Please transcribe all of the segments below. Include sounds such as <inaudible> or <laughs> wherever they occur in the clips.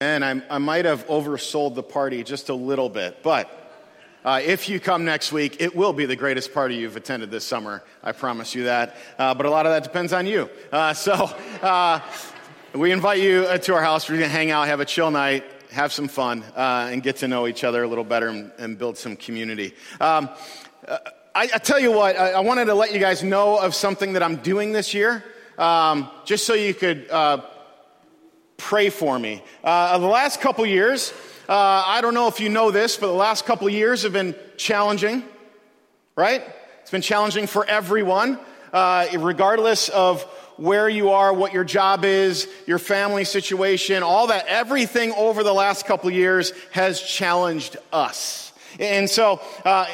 And I, I might have oversold the party just a little bit, but uh, if you come next week, it will be the greatest party you've attended this summer. I promise you that. Uh, but a lot of that depends on you. Uh, so uh, we invite you uh, to our house. We're going to hang out, have a chill night, have some fun, uh, and get to know each other a little better and, and build some community. Um, I, I, tell you what, I, I, wanted to let you guys know of something that I'm doing this year, um, just so you could pray for me. Uh, the last couple years, uh, I don't know if you know this, but the last couple years have been challenging, right? It's been challenging for everyone, uh, regardless of where you are, what your job is, your family situation, all that, everything over the last couple years has challenged us. And so, uh,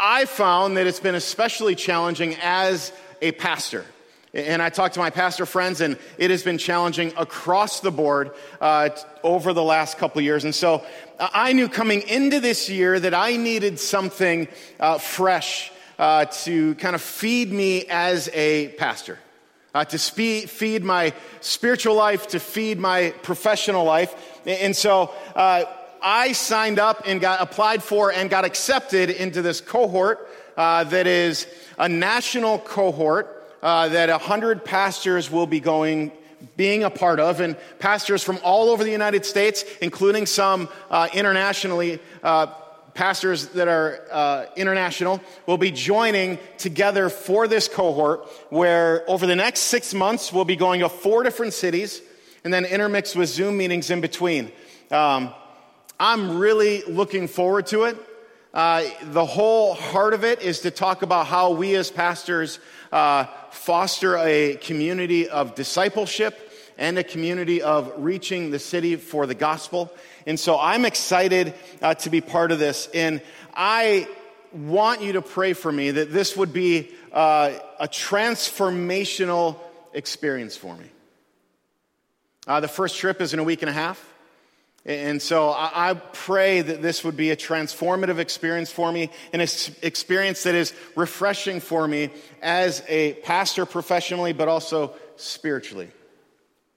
I found that it's been especially challenging as a pastor. And I talked to my pastor friends, and it has been challenging across the board uh, over the last couple years. And so uh, I knew coming into this year that I needed something uh, fresh uh, to kind of feed me as a pastor, uh, to spe- feed my spiritual life, to feed my professional life. And so uh, I signed up and got applied for and got accepted into this cohort that is a national cohort uh, that 100 pastors will be going being a part of, and pastors from all over the United States, including some uh, internationally, uh, pastors that are uh, international, will be joining together for this cohort where over the next six months we'll be going to four different cities and then intermixed with Zoom meetings in between. Um, I'm really looking forward to it. Uh, the whole heart of it is to talk about how we as pastors uh, foster a community of discipleship and a community of reaching the city for the gospel. And so I'm excited uh, to be part of this. And I want you to pray for me that this would be uh, a transformational experience for me. Uh, the first trip is in a week and a half. And so I pray that this would be a transformative experience for me, an experience that is refreshing for me as a pastor professionally, but also spiritually.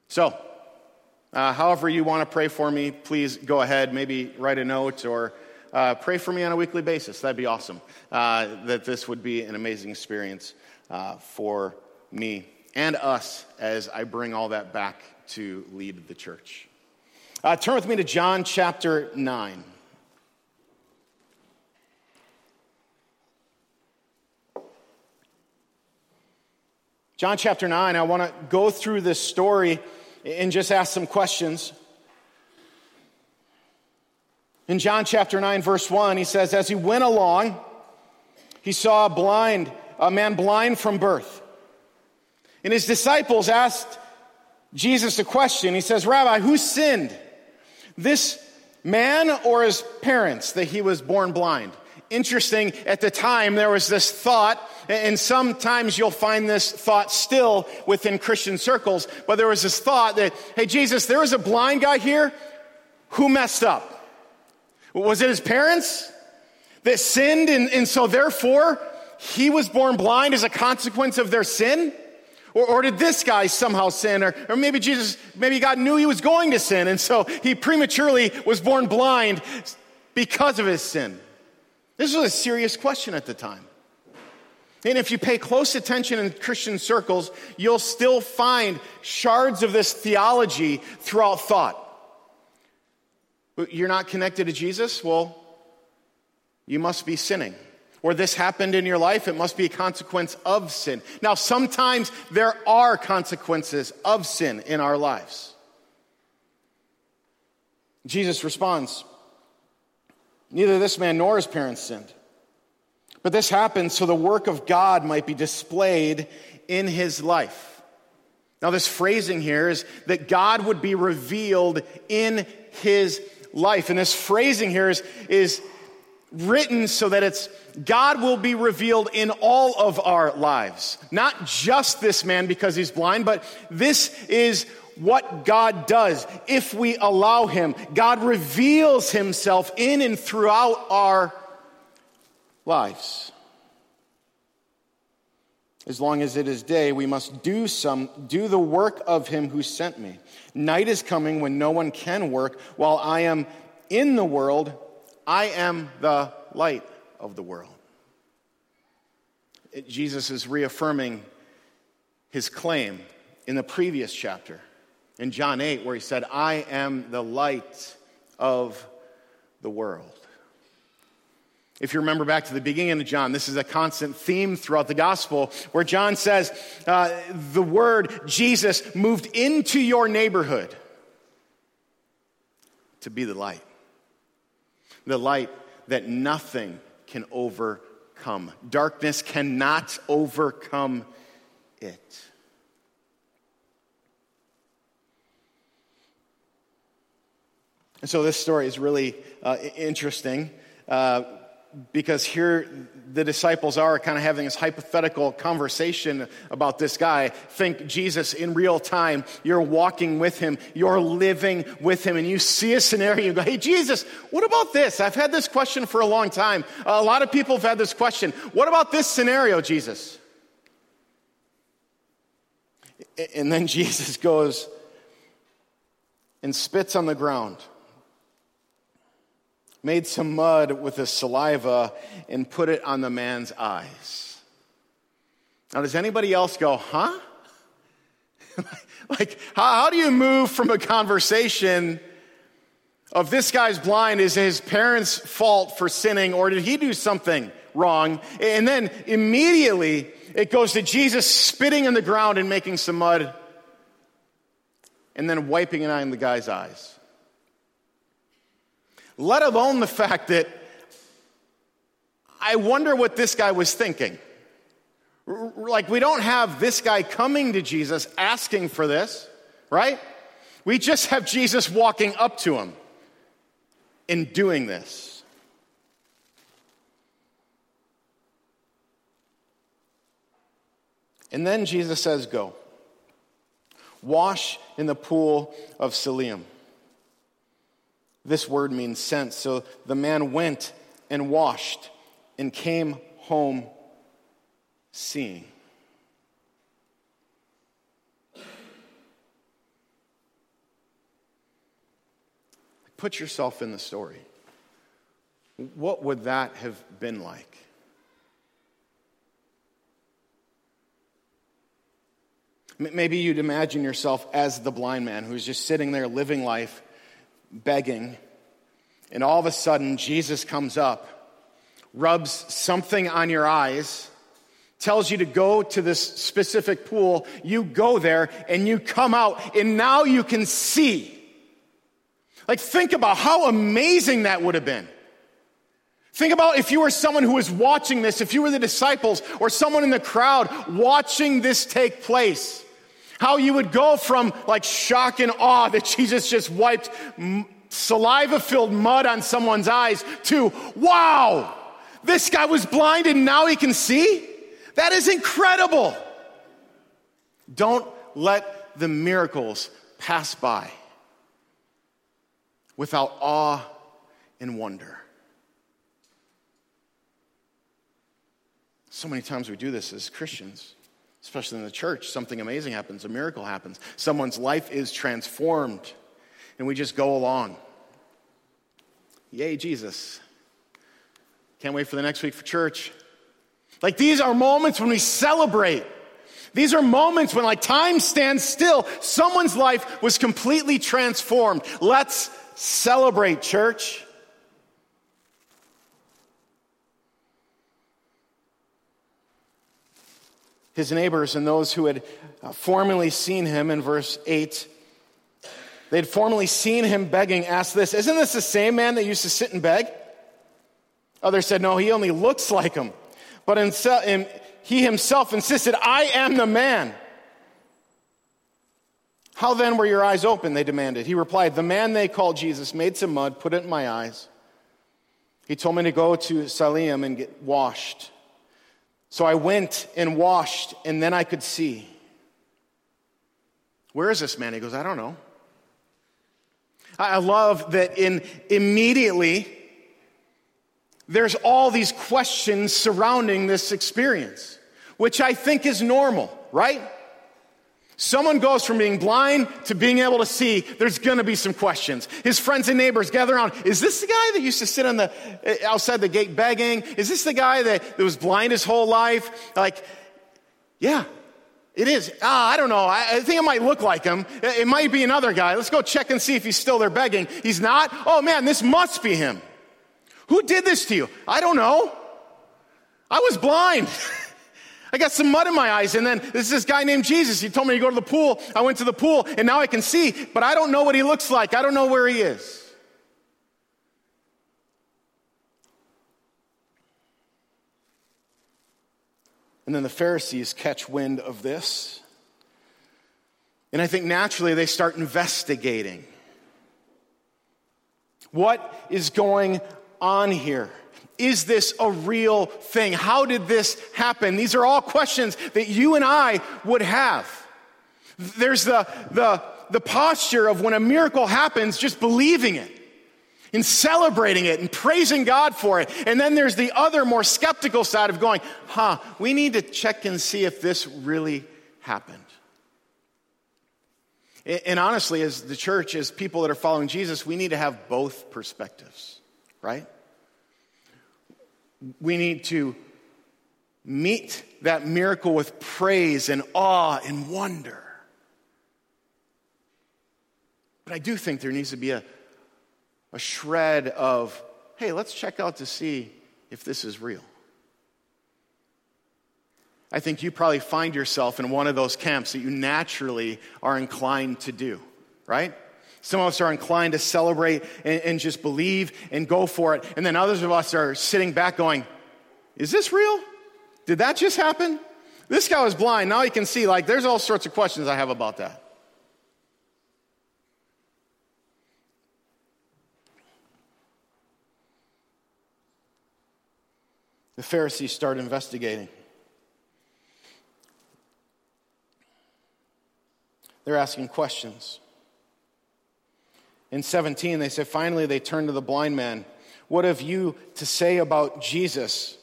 So, uh, however you want to pray for me, please go ahead, maybe write a note or uh, pray for me on a weekly basis. That'd be awesome. Uh, that this would be an amazing experience uh, for me and us as I bring all that back to lead the church. Uh, turn with me to John chapter 9. John chapter 9, I want to go through this story and just ask some questions. In John chapter 9, verse 1, he says, As he went along, he saw a blind, a man blind from birth. And his disciples asked Jesus a question. He says, Rabbi, who sinned? This man or his parents that he was born blind? Interesting, at the time there was this thought, and sometimes you'll find this thought still within Christian circles, but there was this thought that, hey, Jesus, there was a blind guy here who messed up. Was it his parents that sinned, and, and so therefore he was born blind as a consequence of their sin? Or, or did this guy somehow sin? Or, or maybe Jesus, maybe God knew he was going to sin, and so he prematurely was born blind because of his sin. This was a serious question at the time. And if you pay close attention in Christian circles, you'll still find shards of this theology throughout thought. You're not connected to Jesus? Well, you must be sinning or this happened in your life, it must be a consequence of sin. Now, sometimes there are consequences of sin in our lives. Jesus responds, Neither this man nor his parents sinned. But this happened so the work of God might be displayed in his life. Now, this phrasing here is that God would be revealed in his life. And this phrasing here is, is written so that it's God will be revealed in all of our lives. Not just this man because he's blind, but this is what God does if we allow him. God reveals himself in and throughout our lives. As long as it is day, we must do some do the work of him who sent me. Night is coming when no one can work. While I am in the world, I am the light of the world. It, Jesus is reaffirming his claim in the previous chapter, in John 8, where he said, I am the light of the world. If you remember back to the beginning of John, this is a constant theme throughout the gospel where John says, uh, the word Jesus moved into your neighborhood to be the light. The light that nothing can overcome. Darkness cannot overcome it. And so this story is really uh, interesting. Uh, because here the disciples are kind of having this hypothetical conversation about this guy. Think Jesus in real time. You're walking with him, you're living with him, and you see a scenario. You go, Hey, Jesus, what about this? I've had this question for a long time. A lot of people have had this question. What about this scenario, Jesus? And then <laughs> Jesus goes and spits on the ground made some mud with his saliva and put it on the man's eyes. Now, does anybody else go, huh? <laughs> like, how, how do you move from a conversation of this guy's blind is his parents' fault for sinning, or did he do something wrong? And then immediately it goes to Jesus spitting in the ground and making some mud and then wiping it on the guy's eyes let alone the fact that I wonder what this guy was thinking. Like, we don't have this guy coming to Jesus asking for this, right? We just have Jesus walking up to him and doing this. And then Jesus says, Go. Wash in the pool of Siloam. This word means sense. So the man went and washed and came home seeing. Put yourself in the story. What would that have been like? Maybe you'd imagine yourself as the blind man who's just sitting there living life begging, and all of a sudden Jesus comes up, rubs something on your eyes, tells you to go to this specific pool. You go there and you come out, and now you can see. Like, think about how amazing that would have been. Think about if you were someone who was watching this, if you were the disciples or someone in the crowd watching this take place. How you would go from like shock and awe that Jesus just wiped saliva filled mud on someone's eyes to, wow, this guy was blind and now he can see? That is incredible. Don't let the miracles pass by without awe and wonder. So many times we do this as Christians especially in the church, something amazing happens, a miracle happens. Someone's life is transformed, and we just go along. Yay, Jesus. Can't wait for the next week for church. Like these are moments when we celebrate. These are moments when like time stands still. Someone's life was completely transformed. Let's celebrate, church. His neighbors and those who had uh, formerly seen him in verse 8 they'd formerly seen him begging asked this isn't this the same man that used to sit and beg? Others said no he only looks like him but he himself insisted i am the man how then were your eyes open? they demanded. He replied the man they called jesus made some mud put it in my eyes. He told me to go to Siloam and get washed so I went and washed, and then I could see. Where is this man? He goes, I don't know. I love that in immediately there's all these questions surrounding this experience. which I think is normal, right? Someone goes from being blind to being able to see, there's gonna be some questions. His friends and neighbors gather around. Is this the guy that used to sit on the, eh, outside the gate begging? Is this the guy that, that was blind his whole life? Like, yeah, it is. Ah, I don't know. I, I, think it might look like him. It, it might be another guy. Let's go check and see if he's still there begging. He's not? Oh man, this must be him. Who did this to you? I don't know. I was blind. <laughs> I got some mud in my eyes. And then there's this guy named Jesus. He told me to go to the pool. I went to the pool and now I can see, but I don't know what he looks like. I don't know where he is. And then the Pharisees catch wind of this. And I think naturally they start investigating. What is going on here? Is this a real thing? How did this happen? These are all questions that you and I would have. There's the, the, the posture of when a miracle happens, just believing it and celebrating it and praising God for it. And then there's the other more skeptical side of going, huh, we need to check and see if this really happened. And honestly, as the church, as people that are following Jesus, we need to have both perspectives, right? We need to meet that miracle with praise and awe and wonder. But I do think there needs to be a, a shred of, hey, let's check out to see if this is real. I think you probably find yourself in one of those camps that you naturally are inclined to do, right? Some of us are inclined to celebrate and, and, just believe and go for it. And then others of us are sitting back going, Is this real? Did that just happen? This guy was blind. Now he can see. Like, there's all sorts of questions I have about that. The Pharisees start investigating. They're asking questions. In 17, they say, finally, they turn to the blind man. What have you to say about Jesus?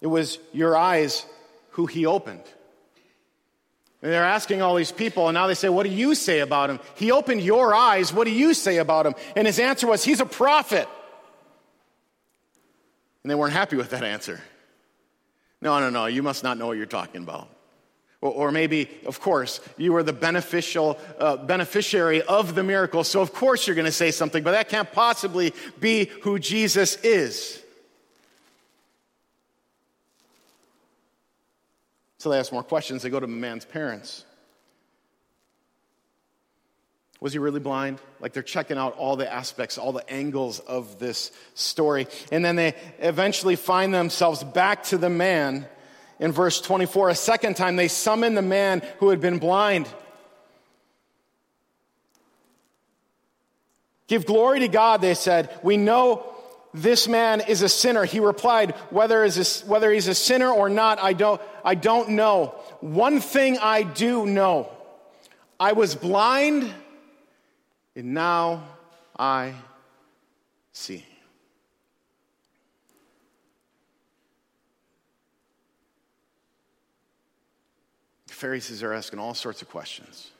It was your eyes who he opened. And they're asking all these people, and now they say, What do you say about him? He opened your eyes. What do you say about him? And his answer was, He's a prophet. And they weren't happy with that answer. No, no, no, you must not know what you're talking about. Or, maybe, of course, you are the beneficial uh, beneficiary of the miracle, so of course you're going to say something, but that can't possibly be who Jesus is. So they ask more questions. They go to the man's parents. Was he really blind? Like they're checking out all the aspects, all the angles of this story. And then they eventually find themselves back to the man in verse 24. A second time, they summoned the man who had been blind. Give glory to God, they said. We know this man is a sinner. He replied, whether, is whether he's a sinner or not, I don't, I don't know. One thing I do know I was blind, and now I see. Pharisees are asking all sorts of questions.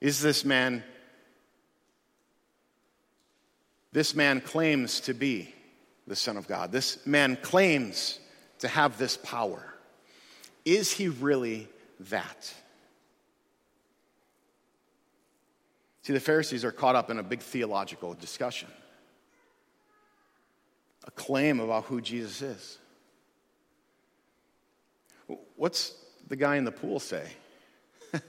Is this man, this man claims to be the Son of God. This man claims to have this power. Is he really that? See, the Pharisees are caught up in a big theological discussion, a claim about who Jesus is. What's the guy in the pool say? <laughs>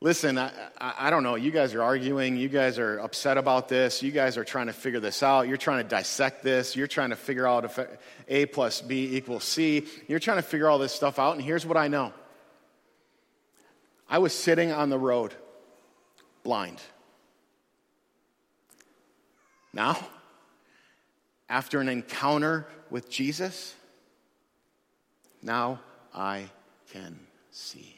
Listen, I, I, don't know. You guys are arguing. You guys are upset about this. You guys are trying to figure this out. You're trying to dissect this. You're trying to figure out if A plus B equals C. You're trying to figure all this stuff out. And here's what I know I was sitting on the road, blind. Now, after an encounter with Jesus, now I can see.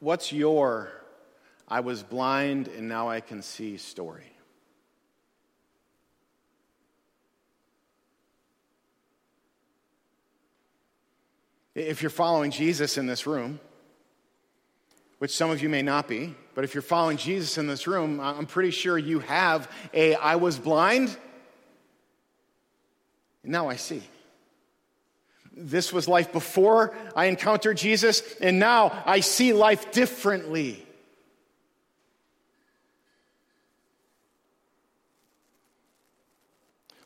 What's your I was blind and now I can see story. If you're following Jesus in this room, which some of you may not be, but if you're following Jesus in this room, I'm pretty sure you have a I was blind, and now I see. This was life before I encountered Jesus, and now I see life differently.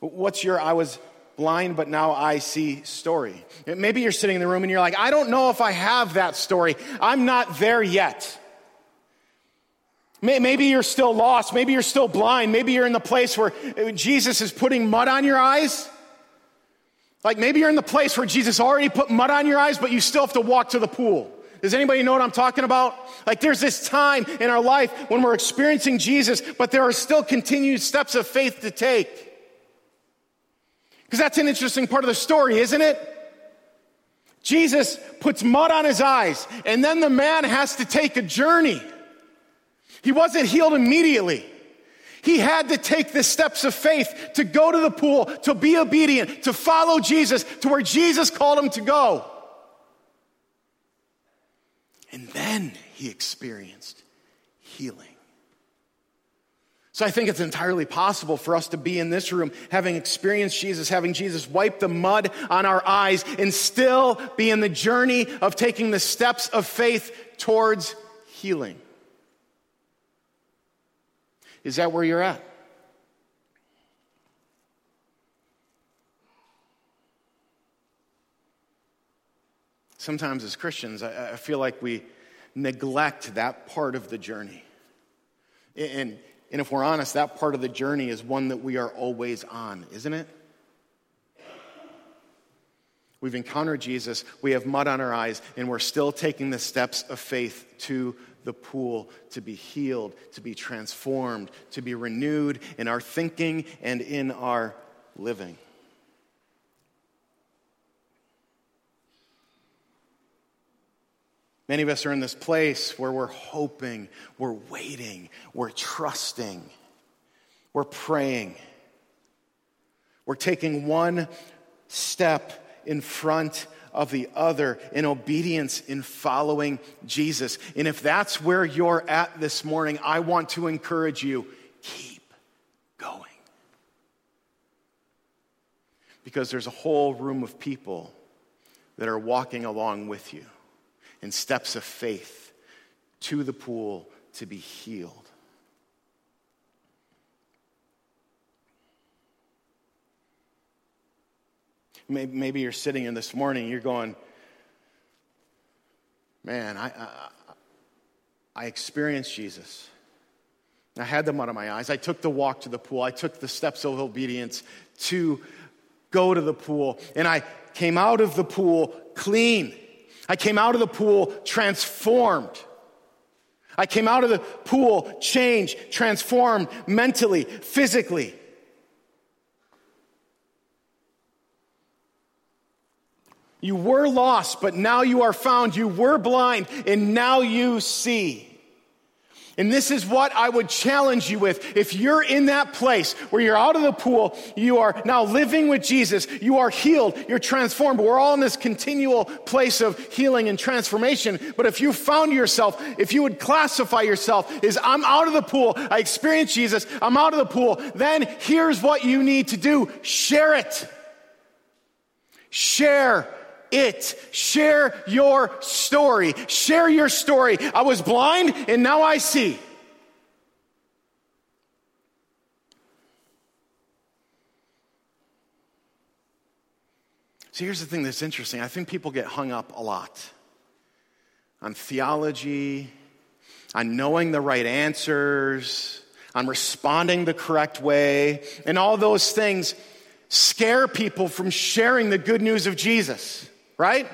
What's your I was blind, but now I see story. Maybe you're sitting in the room and you're like, I don't know if I have that story. I'm not there yet. Maybe you're still lost. Maybe you're still blind. Maybe you're in the place where Jesus is putting mud on your eyes. Like maybe you're in the place where Jesus already put mud on your eyes, but you still have to walk to the pool. Does anybody know what I'm talking about? Like there's this time in our life when we're experiencing Jesus, but there are still continued steps of faith to take. Because that's an interesting part of the story, isn't it? Jesus puts mud on his eyes, and then the man has to take a journey. He wasn't healed immediately. He had to take the steps of faith to go to the pool, to be obedient, to follow Jesus to where Jesus called him to go. And then he experienced healing. So I think it's entirely possible for us to be in this room, having experienced Jesus, having Jesus wipe the mud on our eyes, and still be in the journey of taking the steps of faith towards healing. Is that where you're at? Sometimes as Christians, I, feel like we neglect that part of the journey. And and if we're honest, that part of the journey is one that we are always on, isn't it? We've encountered Jesus, we have mud on our eyes, and we're still taking the steps of faith to the pool to be healed, to be transformed, to be renewed in our thinking and in our living. Many of us are in this place where we're hoping, we're waiting, we're trusting, we're praying. We're taking one step in front of the other in obedience in following Jesus. And if that's where you're at this morning, I want to encourage you keep going. Because there's a whole room of people that are walking along with you in steps of faith to the pool to be healed. Maybe you're sitting in this morning, you're going, man, I, I, I experienced Jesus. I had them out of my eyes. I took the walk to the pool. I took the steps of obedience to go to the pool. And I came out of the pool clean. I came out of the pool transformed. I came out of the pool changed, transformed mentally, physically. You were lost, but now you are found. You were blind, and now you see. And this is what I would challenge you with. If you're in that place where you're out of the pool, you are now living with Jesus, you are healed, you're transformed. We're all in this continual place of healing and transformation. But if you found yourself, if you would classify yourself as I'm out of the pool, I experienced Jesus, I'm out of the pool, then here's what you need to do share it. Share it. Share your story. Share your story. I was blind and now I see. See, here's the thing that's interesting. I think people get hung up a lot on theology, on knowing the right answers, on responding the correct way, and all those things scare people from sharing the good news of Jesus right?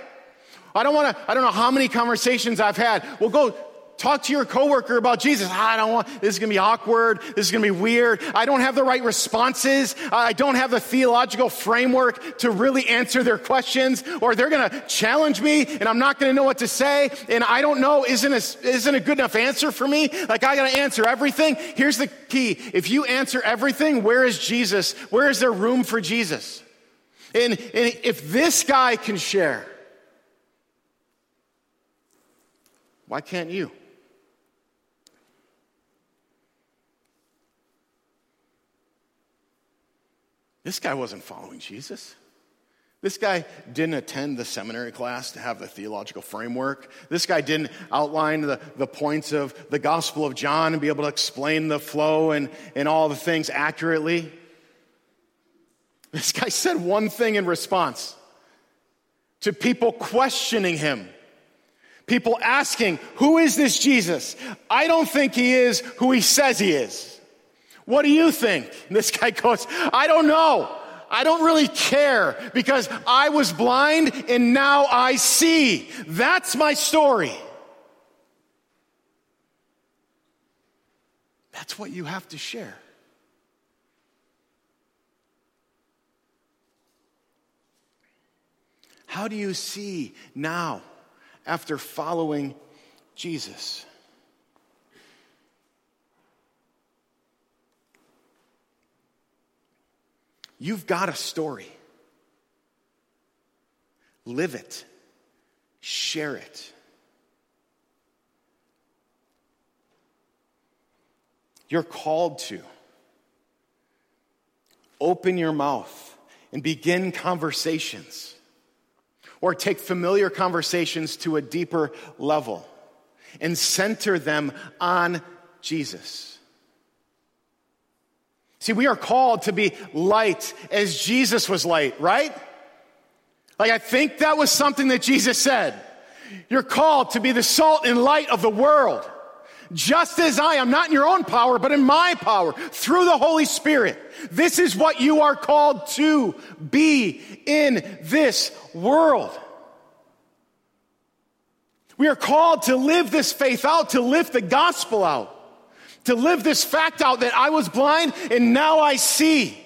I don't want to, I don't know how many conversations I've had. Well, go Talk to your coworker about Jesus. Ah, I don't want, this is going to be awkward. This is going to be weird. I don't have the right responses. I don't have the theological framework to really answer their questions or they're going to challenge me and I'm not going to know what to say. And I don't know, isn't a, isn't a good enough answer for me? Like I got to answer everything. Here's the key. If you answer everything, where is Jesus? Where is there room for Jesus? And, and if this guy can share, why can't you? This guy wasn't following Jesus. This guy didn't attend the seminary class to have the theological framework. This guy didn't outline the, the points of the Gospel of John and be able to explain the flow and, and all the things accurately. This guy said one thing in response to people questioning him. People asking, Who is this Jesus? I don't think he is who he says he is. What do you think? And this guy goes, I don't know. I don't really care because I was blind and now I see. That's my story. That's what you have to share. How do you see now after following Jesus? You've got a story. Live it, share it. You're called to open your mouth and begin conversations, or take familiar conversations to a deeper level and center them on Jesus. See, we are called to be light as Jesus was light, right? Like, I think that was something that Jesus said. You're called to be the salt and light of the world. Just as I am, not in your own power, but in my power, through the Holy Spirit. This is what you are called to be in this world. We are called to live this faith out, to live the gospel out to live this fact out that I was blind and now I see.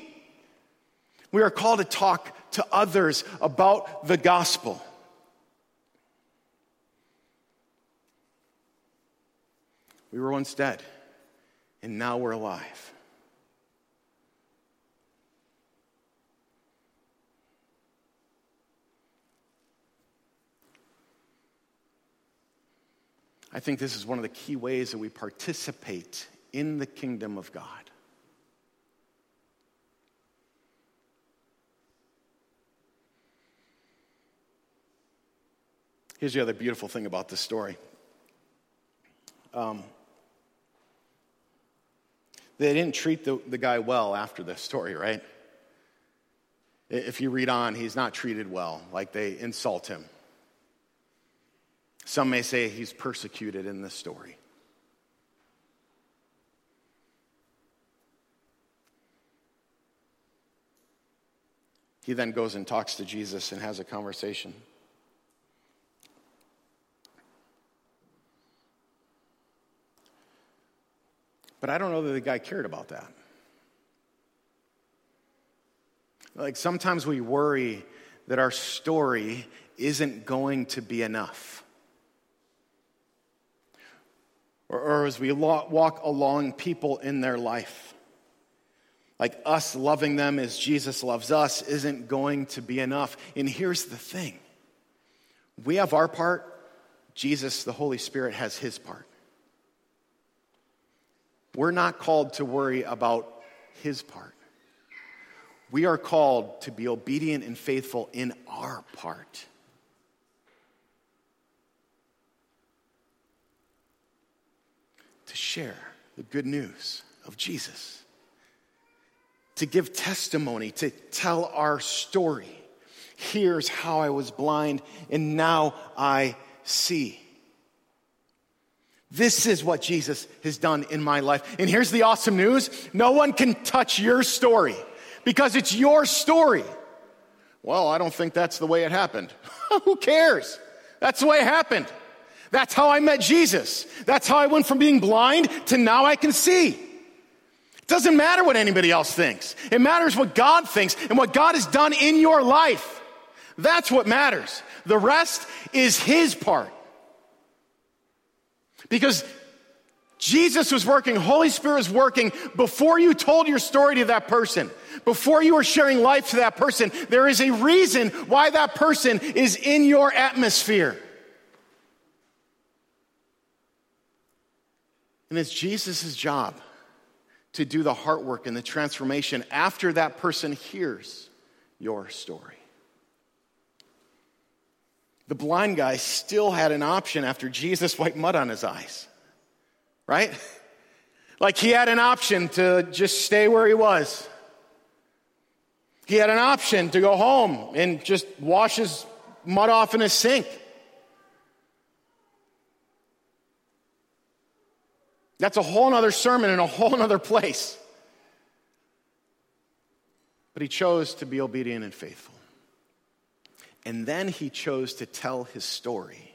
We are called to talk to others about the gospel. We were once dead, and now we're alive. I think this is one of the key ways that we participate in the kingdom of God. Here's the other beautiful thing about this story. Um, they didn't treat the, the guy well after this story, right? If you read on, he's not treated well, like they insult him. Some may say he's persecuted in this story. He then goes and talks to Jesus and has a conversation. But I don't know that the guy cared about that. Like sometimes we worry that our story isn't going to be enough or, or as we walk along people in their life. Like us loving them as Jesus loves us isn't going to be enough. And here's the thing we have our part, Jesus, the Holy Spirit, has his part. We're not called to worry about his part. We are called to be obedient and faithful in our part. to share the good news of Jesus, to give testimony, to tell our story. Here's how I was blind, and now I see. This is what Jesus has done in my life. And here's the awesome news no one can touch your story because it's your story. Well, I don't think that's the way it happened. <laughs> Who cares? That's the way it happened. That's how I met Jesus. That's how I went from being blind to now I can see. It doesn't matter what anybody else thinks. It matters what God thinks and what God has done in your life. That's what matters. The rest is His part. Because Jesus was working, Holy Spirit was working before you told your story to that person. Before you were sharing life to that person, there is a reason why that person is in your atmosphere. And it's Jesus' job to do the heart work and the transformation after that person hears your story. The blind guy still had an option after Jesus wiped mud on his eyes right? Like he had an option to just stay where he was. He had an option to go home and just wash his mud off in his sink. That's a whole other sermon in a whole other place. But he chose to be obedient and faithful. And then he chose to tell his story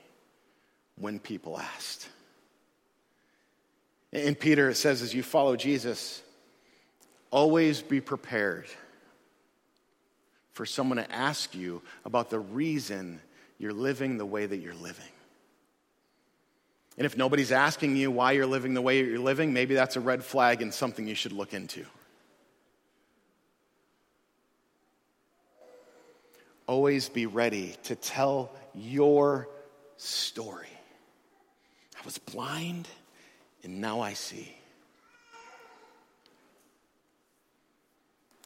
when people asked. In Peter, it says, as you follow Jesus, always be prepared for someone to ask you about the reason you're living the way that you're living. And if nobody's asking you why you're living the way you're living, maybe that's a red flag and something you should look into. Always be ready to tell your story. I was blind and now I see.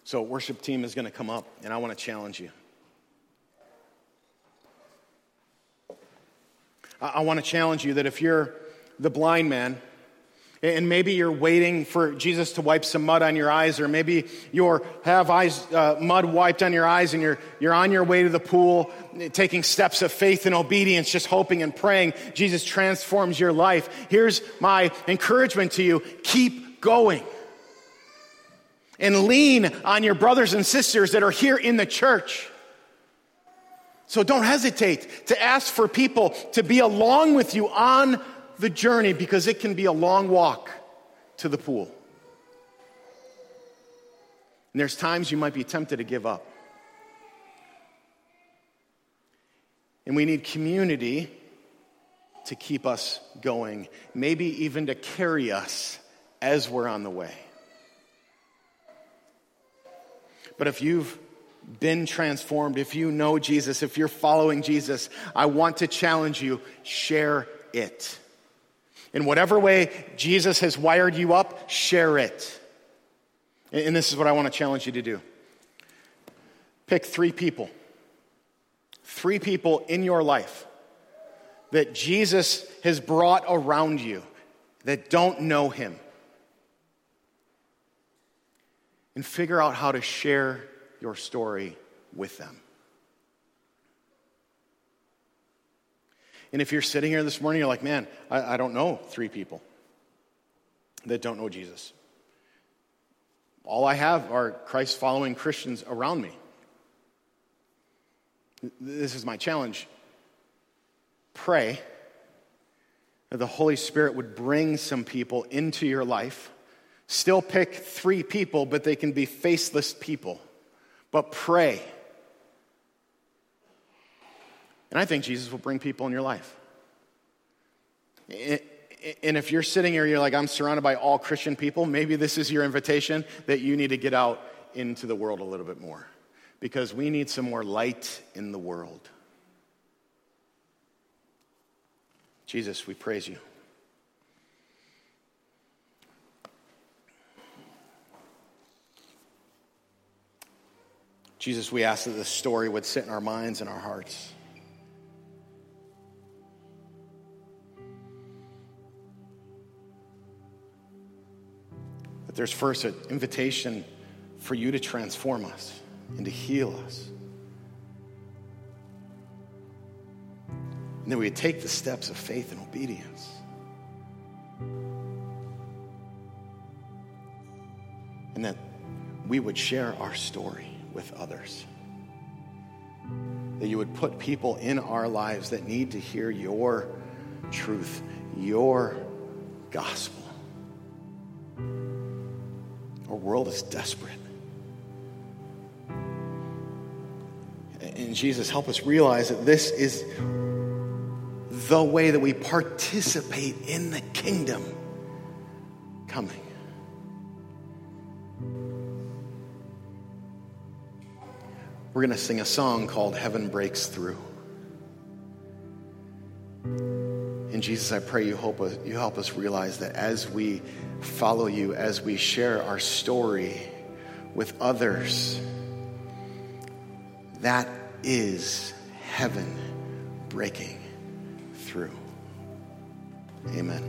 So, worship team is going to come up, and I want to challenge you. I want to challenge you that if you're the blind man, and maybe you're waiting for Jesus to wipe some mud on your eyes, or maybe you have eyes, uh, mud wiped on your eyes and you're, you're on your way to the pool, taking steps of faith and obedience, just hoping and praying Jesus transforms your life. Here's my encouragement to you keep going. And lean on your brothers and sisters that are here in the church. So don't hesitate to ask for people to be along with you on the journey because it can be a long walk to the pool. And there's times you might be tempted to give up. And we need community to keep us going, maybe even to carry us as we're on the way. But if you've been transformed, if you know Jesus, if you're following Jesus, I want to challenge you share it. In whatever way Jesus has wired you up, share it. And this is what I want to challenge you to do pick three people, three people in your life that Jesus has brought around you that don't know him. And figure out how to share your story with them. And if you're sitting here this morning, you're like, man, I, I don't know three people that don't know Jesus. All I have are Christ following Christians around me. This is my challenge. Pray that the Holy Spirit would bring some people into your life. Still pick three people, but they can be faceless people. But pray and I think Jesus will bring people in your life. And if you're sitting here, you're like, I'm surrounded by all Christian people, maybe this is your invitation that you need to get out into the world a little bit more. Because we need some more light in the world. Jesus, we praise you. Jesus, we ask that this story would sit in our minds and our hearts. There's first an invitation for you to transform us and to heal us. And then we would take the steps of faith and obedience. And that we would share our story with others. That you would put people in our lives that need to hear your truth, your gospel. Our world is desperate. And Jesus, help us realize that this is the way that we participate in the kingdom coming. We're going to sing a song called Heaven Breaks Through. And Jesus, I pray you help us, you help us realize that as we follow you, as we share our story with others, that is heaven breaking through. Amen.